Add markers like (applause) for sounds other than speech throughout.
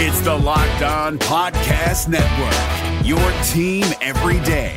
It's the Locked On Podcast Network, your team every day.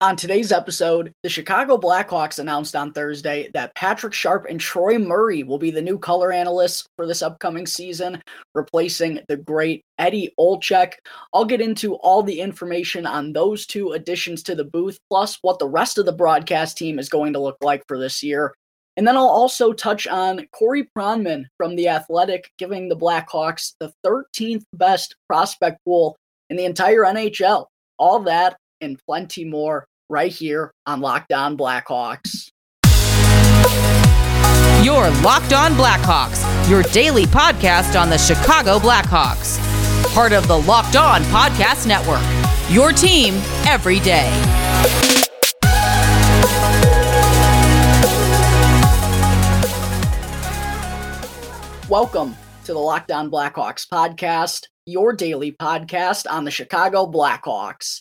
On today's episode, the Chicago Blackhawks announced on Thursday that Patrick Sharp and Troy Murray will be the new color analysts for this upcoming season, replacing the great Eddie Olczyk. I'll get into all the information on those two additions to the booth, plus what the rest of the broadcast team is going to look like for this year. And then I'll also touch on Corey Pronman from The Athletic, giving the Blackhawks the 13th best prospect pool in the entire NHL. All that and plenty more right here on Locked On Blackhawks. Your Locked On Blackhawks, your daily podcast on the Chicago Blackhawks. Part of the Locked On Podcast Network. Your team every day. Welcome to the Locked On Blackhawks podcast, your daily podcast on the Chicago Blackhawks.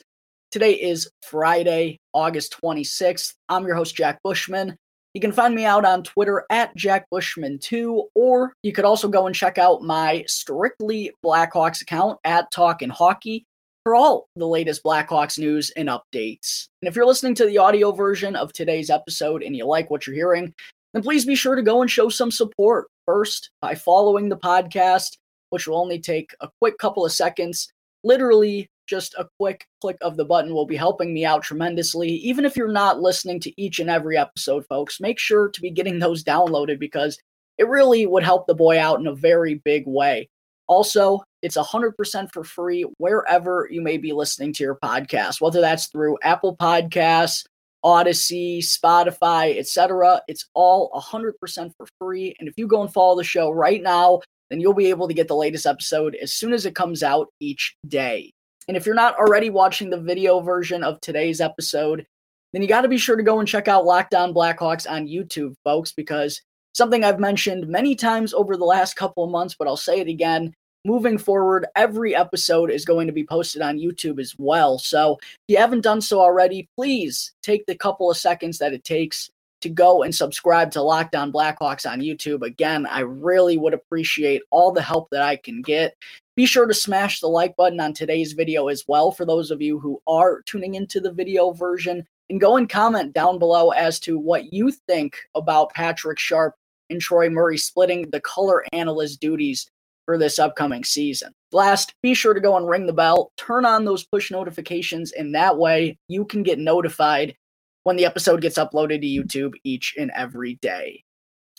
Today is Friday, August 26th. I'm your host, Jack Bushman. You can find me out on Twitter at Jack Bushman2, or you could also go and check out my Strictly Blackhawks account at Talkin' Hockey for all the latest Blackhawks news and updates. And if you're listening to the audio version of today's episode and you like what you're hearing, then please be sure to go and show some support first by following the podcast, which will only take a quick couple of seconds. Literally, just a quick click of the button will be helping me out tremendously. Even if you're not listening to each and every episode, folks, make sure to be getting those downloaded because it really would help the boy out in a very big way. Also, it's 100% for free wherever you may be listening to your podcast, whether that's through Apple Podcasts, Audacy, Spotify, etc. It's all 100% for free. And if you go and follow the show right now, then you'll be able to get the latest episode as soon as it comes out each day. And if you're not already watching the video version of today's episode, then you got to be sure to go and check out Locked On Blackhawks on YouTube, folks, because something I've mentioned many times over the last couple of months, but I'll say it again. Moving forward, every episode is going to be posted on YouTube as well. So if you haven't done so already, please take the couple of seconds that it takes to go and subscribe to Locked On Blackhawks on YouTube. Again, I really would appreciate all the help that I can get. Be sure to smash the like button on today's video as well for those of you who are tuning into the video version. And go and comment down below as to what you think about Patrick Sharp and Troy Murray splitting the color analyst duties for this upcoming season. Last, be sure to go and ring the bell, turn on those push notifications, and that way you can get notified when the episode gets uploaded to YouTube each and every day.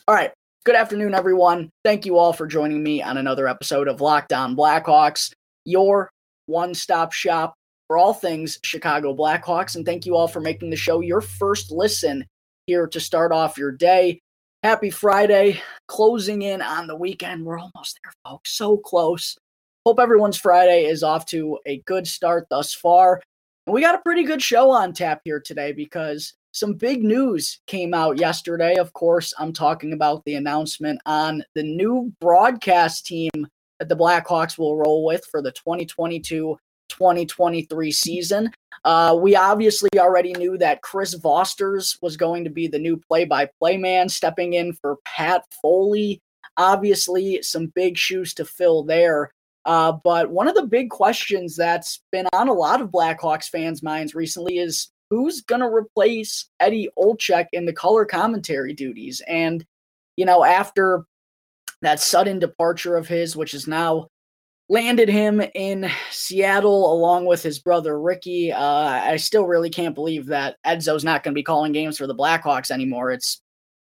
All right, Good afternoon, everyone. Thank you all for joining me on another episode of Locked On Blackhawks, your one stop shop for all things Chicago Blackhawks. And thank you all for making the show your first listen here to start off your day. Happy Friday, closing in on the weekend. We're almost there, folks. So close. Hope everyone's Friday is off to a good start thus far. And we got a pretty good show on tap here today because some big news came out yesterday. Of course, I'm talking about the announcement on the new broadcast team that the Blackhawks will roll with for the 2022 2023 season. Uh, we obviously already knew that Chris Vosters was going to be the new play by play man, stepping in for Pat Foley. Obviously, some big shoes to fill there. Uh, but one of the big questions that's been on a lot of Blackhawks fans' minds recently is who's going to replace Eddie Olczyk in the color commentary duties? And, you know, after that sudden departure of his, which is now landed him in Seattle along with his brother Ricky, uh, I still really can't believe that Edzo's not going to be calling games for the Blackhawks anymore. It's,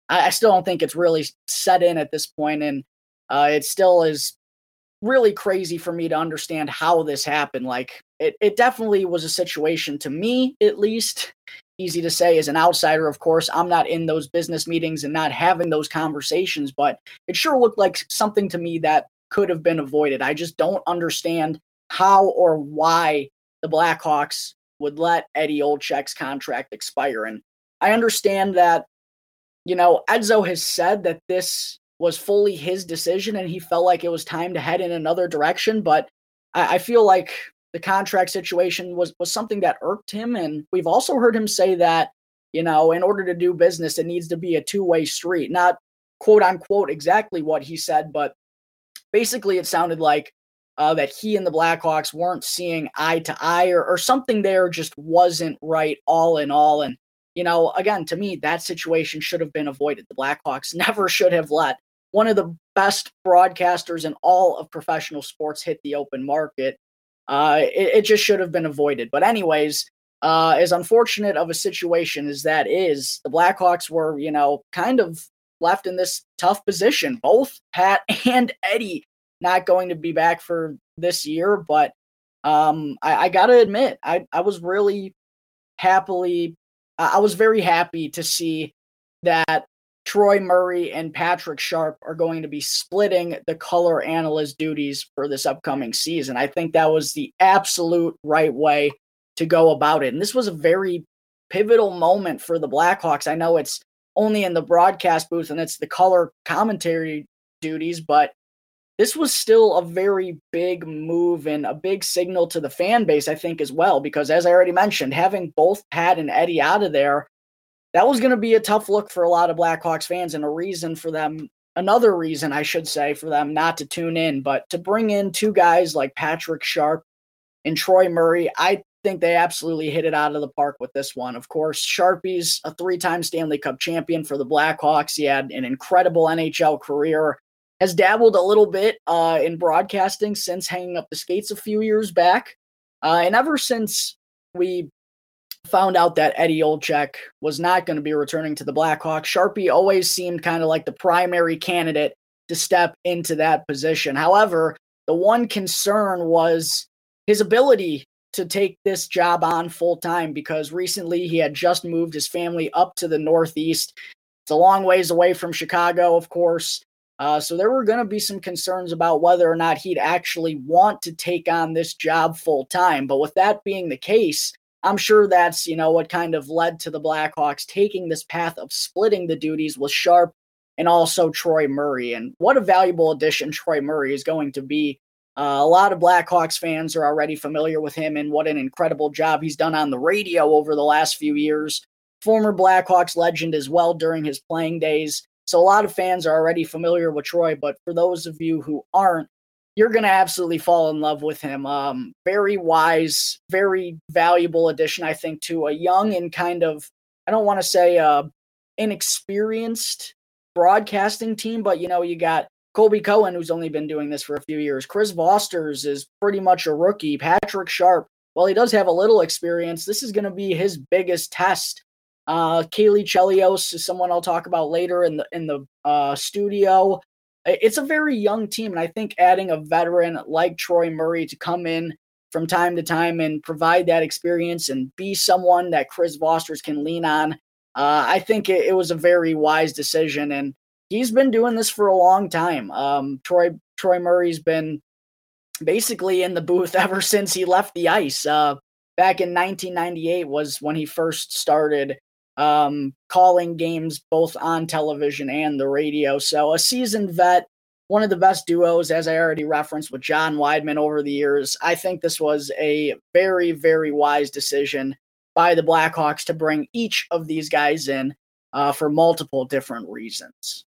I, I, still don't think it's really set in at this point, and uh, it still is really crazy for me to understand how this happened. Like it, it definitely was a situation to me, at least. Easy to say as an outsider, of course. I'm not in those business meetings and not having those conversations, but it sure looked like something to me that could have been avoided. I just don't understand how or why the Blackhawks would let Eddie Olczyk's contract expire. And I understand that, you know, Edzo has said that this was fully his decision and he felt like it was time to head in another direction. But I, I feel like the contract situation was was something that irked him. And we've also heard him say that, you know, in order to do business, it needs to be a two way street. Not quote unquote exactly what he said, but basically it sounded like uh, that he and the Blackhawks weren't seeing eye to eye or, or something there just wasn't right all in all. And, you know, again, to me, that situation should have been avoided. The Blackhawks (laughs) never should have let one of the best broadcasters in all of professional sports hit the open market. Uh, it, it just should have been avoided. But, anyways, uh, as unfortunate of a situation as that is, the Blackhawks were, you know, kind of left in this tough position. Both Pat (laughs) and Eddie not going to be back for this year, but um, I, I got to admit, I, I was really happily, I was very happy to see that Troy Murray and Patrick Sharp are going to be splitting the color analyst duties for this upcoming season. I think that was the absolute right way to go about it. And this was a very pivotal moment for the Blackhawks. I know it's only in the broadcast booth and it's the color commentary duties, but this was still a very big move and a big signal to the fan base, I think, as well. Because as I already mentioned, having both Pat and Eddie out of there, that was going to be a tough look for a lot of Blackhawks fans and a reason for them, another reason, I should say, for them not to tune in. But to bring in two guys like Patrick Sharp and Troy Murray, I think they absolutely hit it out of the park with this one. Of course, Sharpie's a three time Stanley Cup champion for the Blackhawks. He had an incredible NHL career, has dabbled a little bit uh, in broadcasting since hanging up the skates a few years back. Uh, and ever since we found out that Eddie Olczyk was not going to be returning to the Blackhawks, Sharpie always seemed kind of like the primary candidate to step into that position. However, the one concern was his ability to take this job on full time because recently he had just moved his family up to the Northeast. It's a long ways away from Chicago, of course. Uh, so there were going to be some concerns about whether or not he'd actually want to take on this job full time. But with that being the case, I'm sure that's you know what kind of led to the Blackhawks taking this path of splitting the duties with Sharp and also Troy Murray. And what a valuable addition Troy Murray is going to be uh, a lot of Blackhawks fans are already familiar with him and what an incredible job he's done on the radio over the last few years. Former Blackhawks legend as well during his playing days. So a lot of fans are already familiar with Troy, but for those of you who aren't, you're going to absolutely fall in love with him. Um, very wise, very valuable addition, I think, to a young and kind of, I don't want to say uh, inexperienced broadcasting team, but you know, you got Colby Cohen, who's only been doing this for a few years. Chris Vosters is pretty much a rookie. Patrick Sharp, while he does have a little experience, this is going to be his biggest test. Uh, Caley Chelios is someone I'll talk about later in the in the uh, studio. It's a very young team, and I think adding a veteran like Troy Murray to come in from time to time and provide that experience and be someone that Chris Vosters can lean on, uh, I think it, it was a very wise decision. And he's been doing this for a long time. Um, Troy Troy Murray's been basically in the booth (laughs) ever since he left the ice. Uh, back in 1998 was when he first started um, calling games both on television and the radio. So a seasoned vet, one of the best duos, as I already referenced with John Wiedeman over the years. I think this was a very, very wise decision by the Blackhawks to bring each of these guys in uh, for multiple different reasons.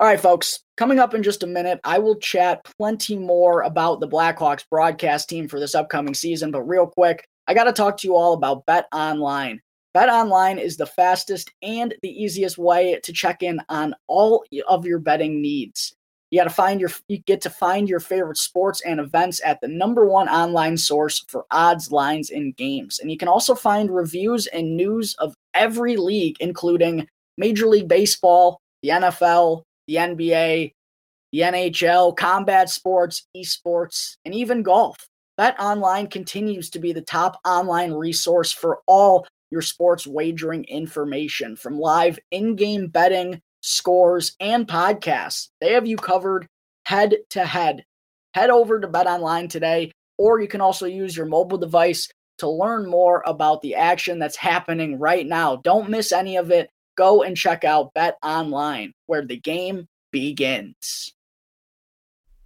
All right, folks, coming up in just a minute, I will chat plenty more about the Blackhawks broadcast team for this upcoming season. But real quick, I got to talk to you all about Bet Online. Bet Online is the fastest and the easiest way to check in on all of your betting needs. You got to find your you get to find your favorite sports and events at the number one online source for odds, lines, and games. And you can also find reviews and news of every league, including Major League Baseball, the NFL, the NBA, the NHL, combat sports, esports, and even golf. Bet Online continues to be the top online resource for all your sports wagering information from live in game betting, scores, and podcasts. They have you covered head to head. Head over to Bet Online today, or you can also use your mobile device to learn more about the action that's happening right now. Don't miss any of it. Go and check out Bet Online, where the game begins.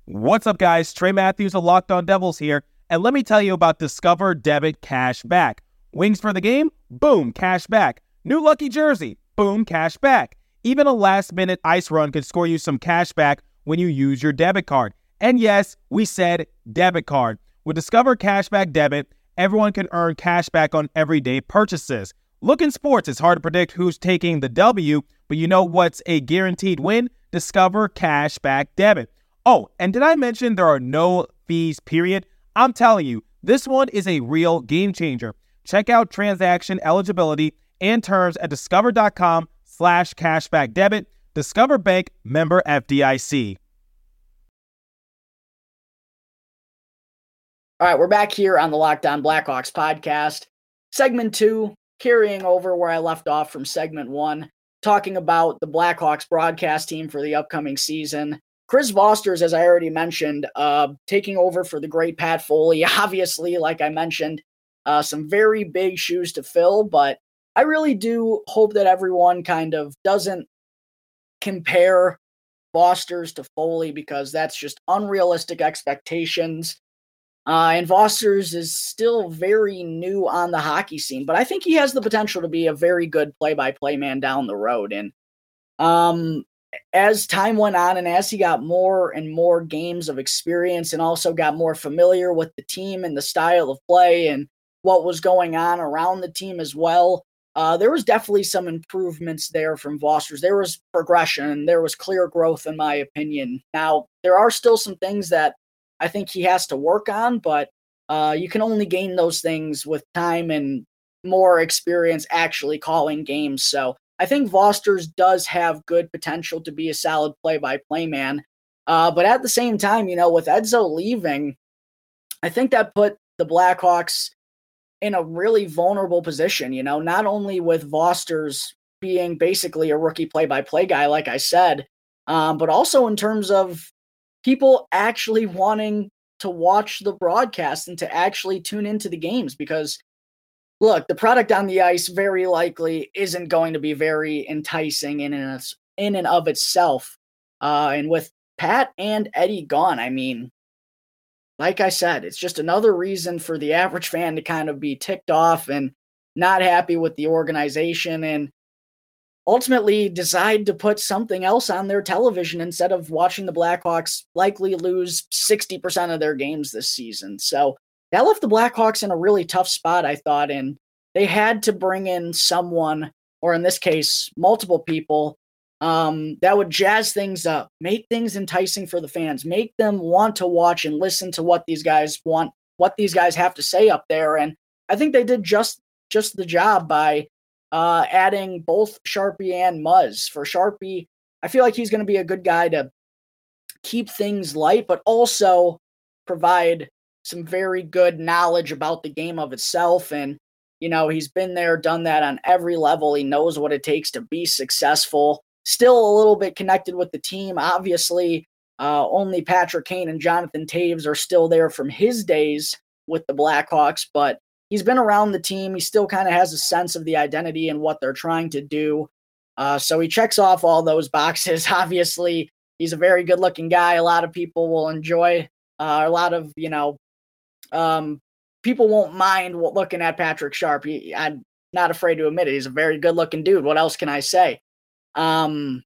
What's up, guys? Trey Matthews of Locked On Devils here, and let me tell you about Discover Debit Cash Back. Wings for the game? Boom, cash back. New lucky jersey? Boom, cash back. Even a last minute ice run could score you some cash back when you use your debit card. And yes, we said debit card. With Discover Cashback Debit, everyone can earn cash back on everyday purchases. Look in sports, it's hard to predict who's taking the W, but you know what's a guaranteed win? Discover Cashback Debit. Oh, and did I mention there are no fees, period? I'm telling you, this one is a real game changer. Check out transaction eligibility and terms at discover.com slash cashback debit. Discover Bank member FDIC. All right, we're back here on the Locked On Blackhawks podcast. Segment two, carrying over where I left off from segment one, talking about the Blackhawks broadcast team for the upcoming season. Chris Vosters, as I already mentioned, uh, taking over for the great Pat Foley. (laughs) Obviously, like I mentioned, uh, some very big shoes to fill, but I really do hope that everyone kind of doesn't compare Vosters to Foley because that's just unrealistic expectations. Uh, and Vosters is still very new on the hockey scene, but I think he has the potential to be a very good play-by-play man down the road. And um, as time went on, and as he got more and more games of experience, and also got more familiar with the team and the style of play and what was going on around the team as well, uh, there was definitely some improvements there from Vosters. There was progression. There was clear growth, in my opinion. Now there are still some things that I think he has to work on, but uh, you can only gain those things with time and more experience actually calling games. So I think Vosters does have good potential to be a solid play-by-play man. Uh, but at the same time, you know, with Edzo leaving, I think that put the Blackhawks in a really vulnerable position. You know, not only with Vosters being basically a rookie play-by-play guy, like I said, um, but also in terms of people actually wanting to watch the broadcast and to actually tune into the games because look, the product on the ice very likely isn't going to be very enticing in and, in and of itself. Uh, and with Pat and Eddie gone, I mean, like I said, it's just another reason for the average fan to kind of be ticked off and not happy with the organization. And ultimately decide to put something else on their television instead of watching the Blackhawks likely lose 60% of their games this season. So that left the Blackhawks in a really tough spot, I thought. And they had to bring in someone, or in this case, multiple people, um, that would jazz things up, make things enticing for the fans, make them want to watch and listen to what these guys want, what these guys have to say up there. And I think they did just just the job by uh, adding both Sharpie and Muzz. For Sharpie, I feel like he's going to be a good guy to keep things light, but also provide some very good knowledge about the game of itself. And, you know, he's been there, done that on every level. He knows what it takes to be successful. Still a little bit connected with the team. Obviously, uh, only Patrick Kane and Jonathan Toews are still there from his days with the Blackhawks, but he's been around the team. He still kind of has a sense of the identity and what they're trying to do. Uh, so he checks off all those boxes. (laughs) Obviously, he's a very good looking guy. A lot of people will enjoy, uh, a lot of, you know, um, people won't mind looking at Patrick Sharp. He, I'm not afraid to admit it. He's a very good looking dude. What else can I say? Um,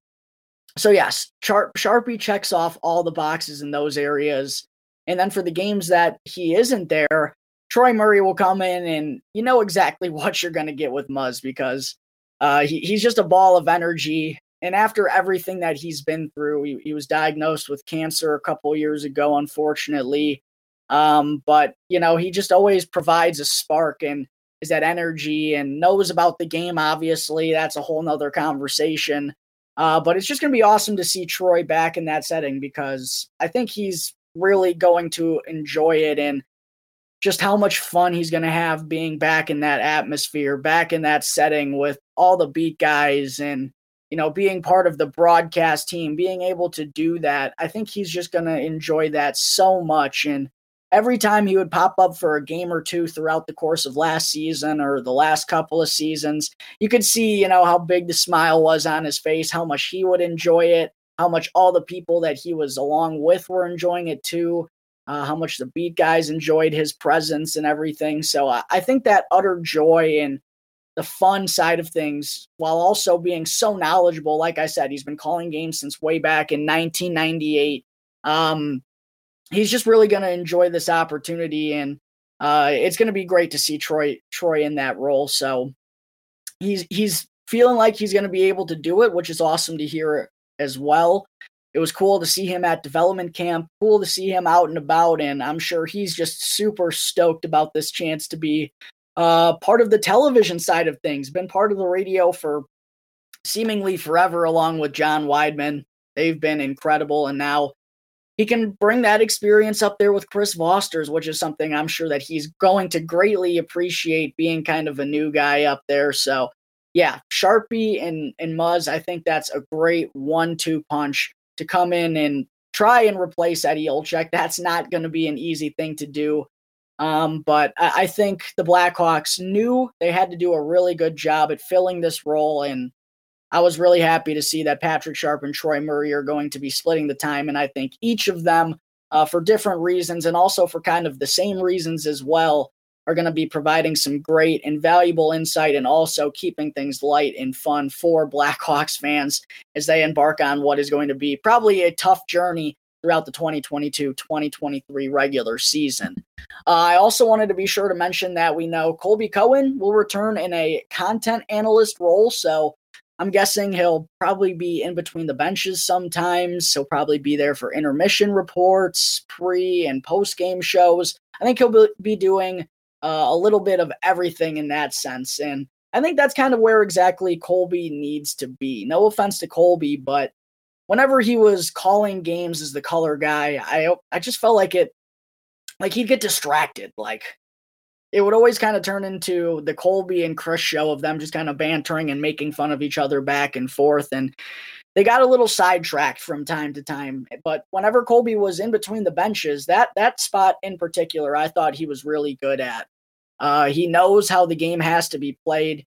so yes, Sharp, Sharpie checks off all the boxes in those areas. And then for the games that he isn't there, Troy Murray will come in and you know exactly (laughs) what you're going to get with Muzz because uh, he, he's just a ball of energy. And after everything that he's been through, he, he was diagnosed with cancer a couple years ago, unfortunately. Um, but, you know, he just always provides a spark and is that energy and knows about the game, obviously. That's a whole nother conversation. Uh, but it's just going to be awesome to see Troy back in that setting because I think he's really going to enjoy it. And just how much fun he's going to have being back in that atmosphere, back in that setting with all the beat guys and you know being part of the broadcast team, being able to do that. I think he's just going to enjoy that so much and every time he would pop up for a game or two throughout the course of last season or the last couple of seasons, you could see, you know, how big the smile was on his face, how much he would enjoy it, how much all the people that he was along with were enjoying it too uh, how much the beat guys enjoyed his presence and everything. So uh, I think that utter joy and the fun side of things while also being so knowledgeable. Like I said, he's been calling games since way back in 1998. Um, he's just really going to enjoy this opportunity, and uh, it's going to be great to see Troy Troy in that role. So he's he's feeling like he's going to be able to do it, which is awesome to hear as well. It was cool to see him at development camp, cool to see him out and about, and I'm sure he's just super stoked about this chance to be uh, part of the television side of things, been part of the radio for seemingly forever, along with John Wiedeman. They've been incredible, and now he can bring that experience up there with Chris Vosters, which is something I'm sure that he's going to greatly appreciate being kind of a new guy up there. So, yeah, Sharpie and and Muzz, I think that's a great one-two punch to come in and try and replace Eddie Olczyk. That's not going to be an easy thing to do. Um, but I, I think the Blackhawks knew they had to do a really good job at filling this role, and I was really happy to see that Patrick Sharp and Troy Murray are going to be splitting the time, and I think each of them, uh, for different reasons and also for kind of the same reasons as well, are going to be providing some great and valuable insight and also keeping things light and fun for Blackhawks fans as they embark on what is going to be probably a tough journey throughout the 2022 2023 regular season. Uh, I also wanted to be sure to mention that we know Colby Cohen will return in a content analyst role. So I'm guessing he'll probably be in between the benches sometimes. He'll probably be there for intermission reports, pre and post game shows. I think he'll be doing uh, a little bit of everything in that sense. And I think that's kind of where exactly Colby needs to be. No offense to Colby, but whenever he was calling games as the color guy, I I just felt like it like he'd get distracted. Like it would always kind of turn into the Colby and Chris show of them just kind of bantering and making fun of each other back and forth. And they got a little sidetracked from time to time. But whenever Colby was in between the benches, that that spot in particular, I thought he was really good at. Uh, he knows how the game has to be played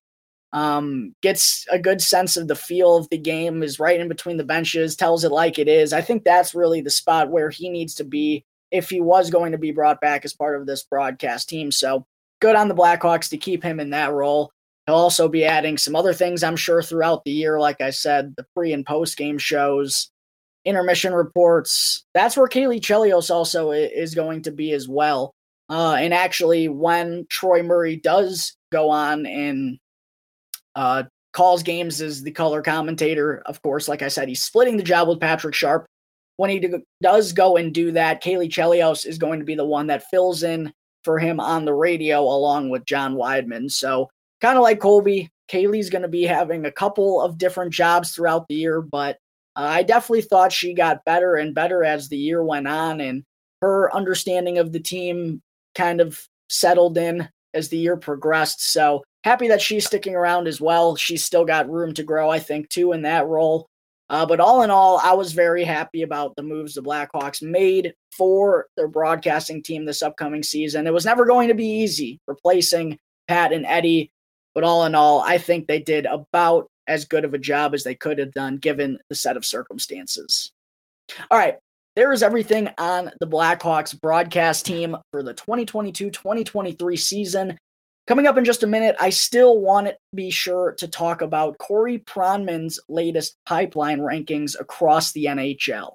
um, gets a good sense of the feel of the game, is right in between the benches, tells it like it is. I think that's really the spot where he needs to be if he was going to be brought back as part of this broadcast team. So good on the Blackhawks to keep him in that role. He'll also be adding some other things, I'm sure, throughout the year. Like I said, the pre and post game shows, intermission reports. That's where Caley Chelios also is going to be as well. Uh, and actually, when Troy Murray does go on and uh, calls games as the color commentator. Of course, like I said, he's splitting the job with Patrick Sharp. When he do, does go and do that, Caley Chelios is going to be the one that fills in for him on the radio along with John Wiedeman. So, kind of like Colby, Caley's going to be having a couple of different jobs throughout the year, but uh, I definitely thought she got better and better as the year went on, and her understanding of the team kind of settled in as the year progressed. So, happy that she's sticking around as well. She's still got room to grow, I think, too, in that role. Uh, but all in all, I was very happy about the moves the Blackhawks made for their broadcasting team this upcoming season. It was never going to be easy replacing Pat and Eddie, but all in all, I think they did about as good of a job as they could have done given the set of circumstances. All right, there is everything on the Blackhawks broadcast team for the 2022 2023 season. Coming up in just a minute, I still want to be sure to talk about Corey Pronman's latest pipeline rankings across the NHL.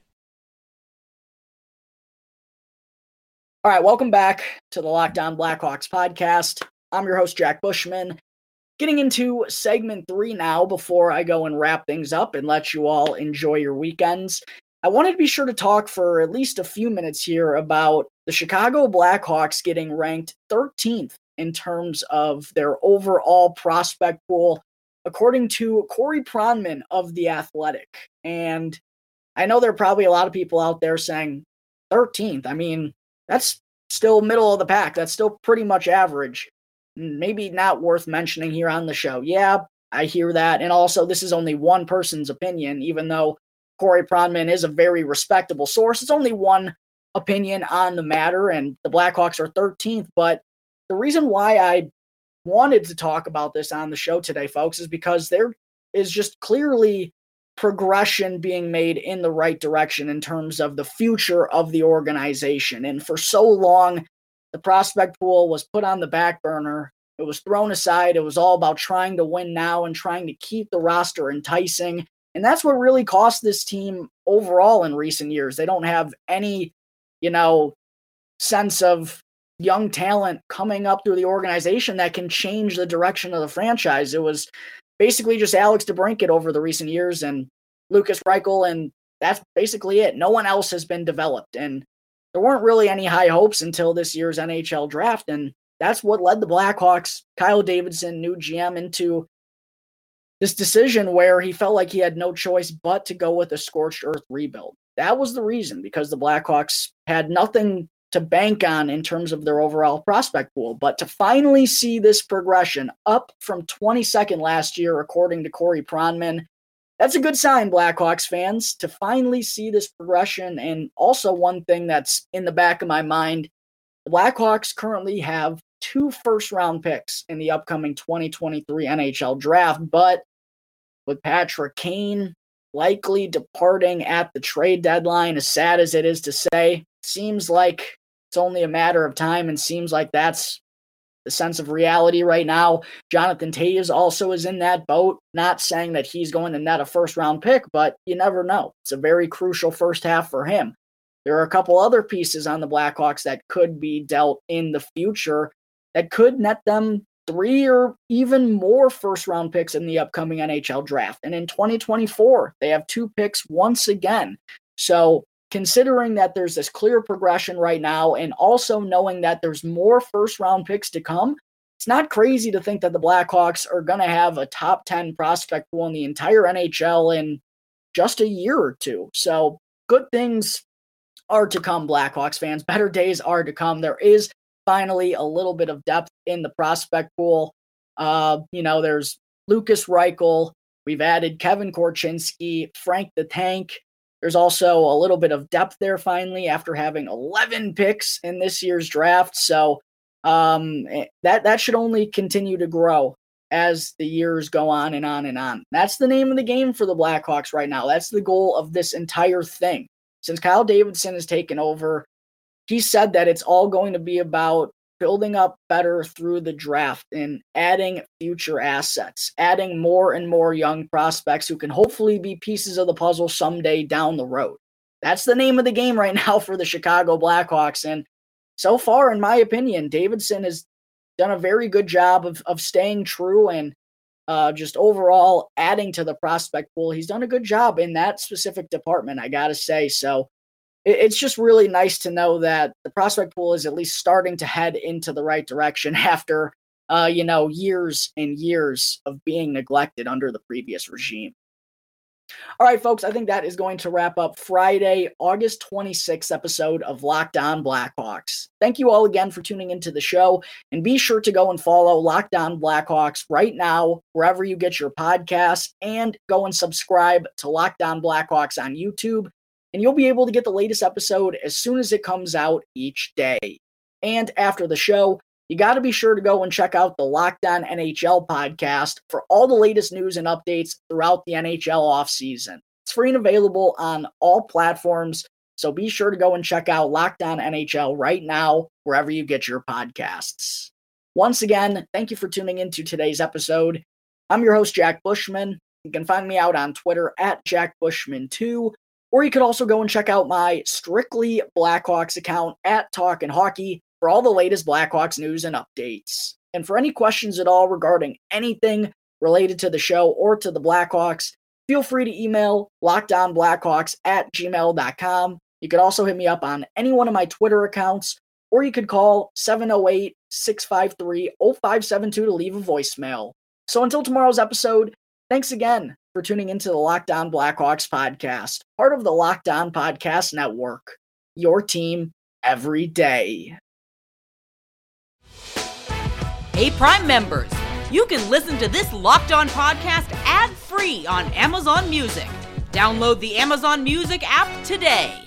All right, welcome back to the Locked On Blackhawks podcast. I'm your host, Jack Bushman. Getting into segment three now before I go and wrap things up and let you all enjoy your weekends. I wanted to be sure to talk for at least a few minutes here about the Chicago Blackhawks getting ranked 13th in terms of their overall prospect pool, according to Corey Pronman of The Athletic. And I know there are probably a lot of people out there saying 13th. I mean, that's still middle of the pack. That's still pretty much average. maybe not worth mentioning here on the show. Yeah, I hear that. And also, this is only one person's opinion, even though Corey Pronman is a very respectable source. It's only one opinion on the matter, and the Blackhawks are 13th. But the reason why I wanted to talk about this on the show today, folks, is because there is just clearly progression being made in the right direction in terms of the future of the organization. And for so long, the prospect pool was put on the back burner. It was thrown aside. It was all about trying to win now and trying to keep the roster enticing. And that's what really cost this team overall in recent years. They don't have any, you know, sense of young talent coming up through the organization that can change the direction of the franchise. It was basically just Alex DeBrincat over the recent years and Lukas Reichel, and that's basically it. No one else has been developed. And there weren't really any high hopes until this year's NHL draft. And that's what led the Blackhawks, Kyle Davidson, new GM, into this decision where he felt like he had no choice but to go with a scorched earth rebuild. That was the reason because the Blackhawks had nothing to bank on in terms of their overall prospect pool. But to finally see this progression up from 22nd last year, according to Corey Pronman, that's a good sign, Blackhawks fans, to finally see this progression. And also, one thing that's in the back of my mind the Blackhawks currently have two first round picks in the upcoming 2023 NHL draft. But with Patrick Kane likely departing at the trade deadline, as sad as it is to say, seems like it's only a matter of time and seems like that's the sense of reality right now. Jonathan Toews also is in that boat. Not saying that he's going to net a first round pick, but you never know. It's a very crucial first half for him. There are a couple other pieces on the Blackhawks that could be dealt in the future that could net them three or even more first round picks in the upcoming NHL draft. And in 2024, they have two picks once again. So considering that there's this clear progression right now and also knowing that there's more first round picks to come, it's not crazy to think that the Blackhawks are going to have a top 10 prospect pool in the entire NHL in just a year or two. So good things are to come, Blackhawks fans. Better days are to come. There is finally a little bit of depth in the prospect pool. Uh, you know, there's Lukas Reichel. We've added Kevin Korchinski, Frank the Tank, there's also a little bit of depth there finally after having 11 picks in this year's draft. So um, eh, that that should only continue to grow as the years go on and on and on. That's the name of the game for the Blackhawks right now. That's the goal of this entire thing. Since Kyle Davidson has taken over, he said that it's all going to be about building up better through the draft and adding future assets, adding more and more young prospects who can hopefully be pieces of the puzzle someday down the road. That's the name of the game right (laughs) now for the Chicago Blackhawks. And so far, in my opinion, Davidson has done a very good job of, of staying true and uh, just overall adding to the prospect pool. He's done a good job in that specific department, I got to say. So it's just really nice to know that the prospect pool is at least starting to head into the right direction (laughs) after uh, you know years and years of being neglected under the previous regime. All right, folks, I think that is going to wrap up Friday, August 26th episode of Locked On Blackhawks. Thank you all again for tuning into the show, and be sure to go and follow Locked On Blackhawks right now, wherever you get your podcasts, and go and subscribe to Locked On Blackhawks on YouTube and you'll be able to get the latest episode as soon as it comes out each day. And after the show, you got to be sure to go and check out the Locked On NHL podcast for all the latest news and updates throughout the NHL offseason. It's free and available on all platforms, so be sure to go and check out Locked On NHL right now, wherever you get your podcasts. Once again, thank you for tuning into today's episode. I'm your host, Jack Bushman. You can find me out on Twitter at Jack Bushman2 or you could also go and check out my strictly Blackhawks account at Talk and Hockey for all the latest Blackhawks news and updates. And for any questions at all regarding anything related to the show or to the Blackhawks, feel free to email lockdownblackhawks at gmail.com. You could also hit me up on any one of my Twitter accounts, or you could call 708 653 0572 to leave a voicemail. So until tomorrow's episode, thanks again for tuning into the Locked On Blackhawks podcast, part of the Locked On Podcast Network. Your team every day. Hey, Prime members, you can listen to this Locked On podcast ad free on Amazon Music. Download the Amazon Music app today.